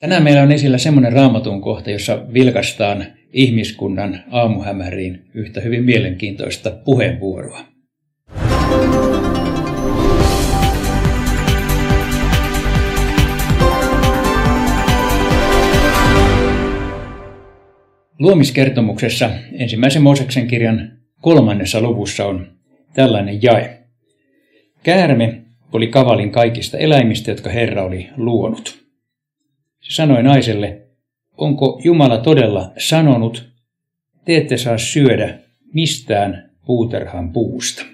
Tänään meillä on esillä semmoinen raamatun kohta, jossa vilkastaan ihmiskunnan aamuhämäriin yhtä hyvin mielenkiintoista puheenvuoroa. Luomiskertomuksessa ensimmäisen Mooseksen kirjan kolmannessa luvussa on tällainen jae. Käärme oli kavalin kaikista eläimistä, jotka Herra oli luonut. Sanoi naiselle, onko Jumala todella sanonut, te ette saa syödä mistään puuterhan puusta.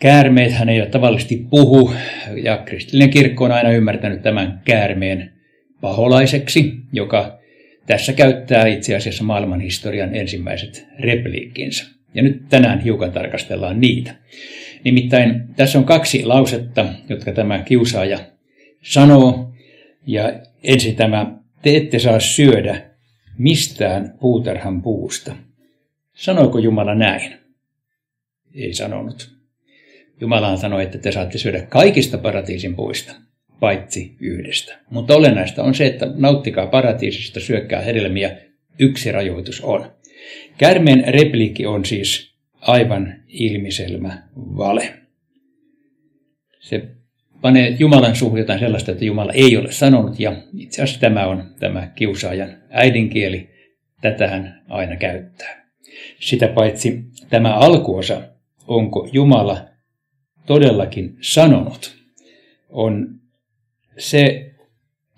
Käärmeet hän eivät tavallisesti puhu, ja kristillinen kirkko on aina ymmärtänyt tämän käärmeen paholaiseksi, joka tässä käyttää itse asiassa maailmanhistorian ensimmäiset repliikkinsä. Ja nyt tänään hiukan tarkastellaan niitä. Nimittäin tässä on kaksi lausetta, jotka tämä kiusaaja sanoo, ja ensin tämä, te ette saa syödä mistään puutarhan puusta. Sanoiko Jumala näin? Ei sanonut. Jumala sanoi, että te saatte syödä kaikista paratiisin puista, paitsi yhdestä. Mutta olennaista on se, että nauttikaa paratiisista, syökkää hedelmiä, yksi rajoitus on. Kärmeen repliikki on siis aivan ilmiselmä vale. Se panee Jumalan suhun jotain sellaista, että Jumala ei ole sanonut, ja itse asiassa tämä on tämä kiusaajan äidinkieli, tätä hän aina käyttää. Sitä paitsi tämä alkuosa, onko Jumala todellakin sanonut, on se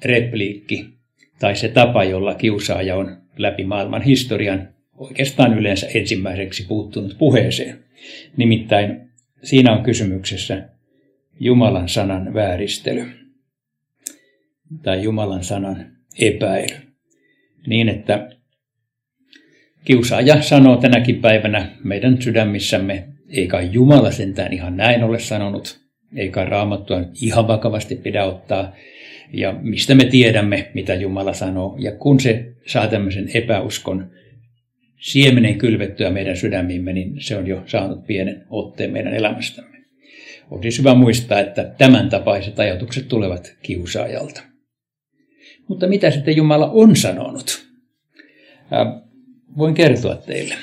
repliikki tai se tapa, jolla kiusaaja on läpi maailman historian oikeastaan yleensä ensimmäiseksi puuttunut puheeseen. Nimittäin siinä on kysymyksessä Jumalan sanan vääristely tai Jumalan sanan epäily. Niin, että kiusaaja sanoo tänäkin päivänä meidän sydämissämme, ei kai Jumala sentään ihan näin ole sanonut, ei kai raamattua ihan vakavasti pidä ottaa, ja mistä me tiedämme, mitä Jumala sanoo. Ja kun se saa tämmöisen epäuskon siemenen kylvettyä meidän sydämiimme, niin se on jo saanut pienen otteen meidän elämästämme. Siis hyvä muistaa, että tämän tapaiset ajatukset tulevat kiusaajalta. Mutta mitä sitten Jumala on sanonut? voin kertoa teille.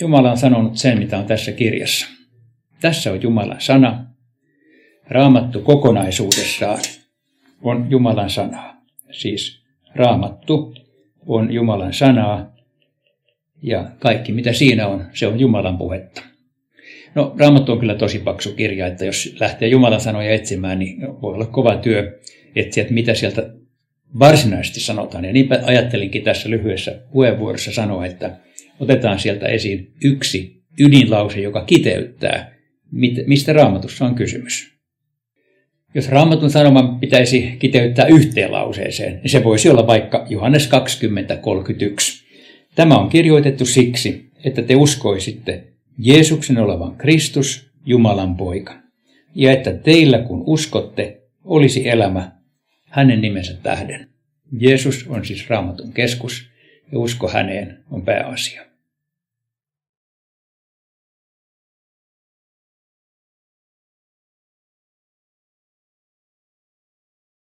Jumala on sanonut sen, mitä on tässä kirjassa. Tässä on Jumalan sana. Raamattu kokonaisuudessaan on Jumalan sanaa. Siis raamattu on Jumalan sanaa ja kaikki mitä siinä on, se on Jumalan puhetta. No, Raamattu on kyllä tosi paksu kirja, että jos lähtee Jumalan sanoja etsimään, niin voi olla kova työ etsiä, että mitä sieltä varsinaisesti sanotaan. Ja niinpä ajattelinkin tässä lyhyessä puheenvuorossa sanoa, että otetaan sieltä esiin yksi ydinlause, joka kiteyttää, mistä raamatussa on kysymys. Jos raamatun sanoma pitäisi kiteyttää yhteen lauseeseen, niin se voisi olla vaikka Johannes 20.31. Tämä on kirjoitettu siksi, että te uskoisitte Jeesuksen olevan Kristus, Jumalan poika, ja että teillä kun uskotte, olisi elämä hänen nimensä tähden. Jeesus on siis raamatun keskus, ja usko häneen on pääasia.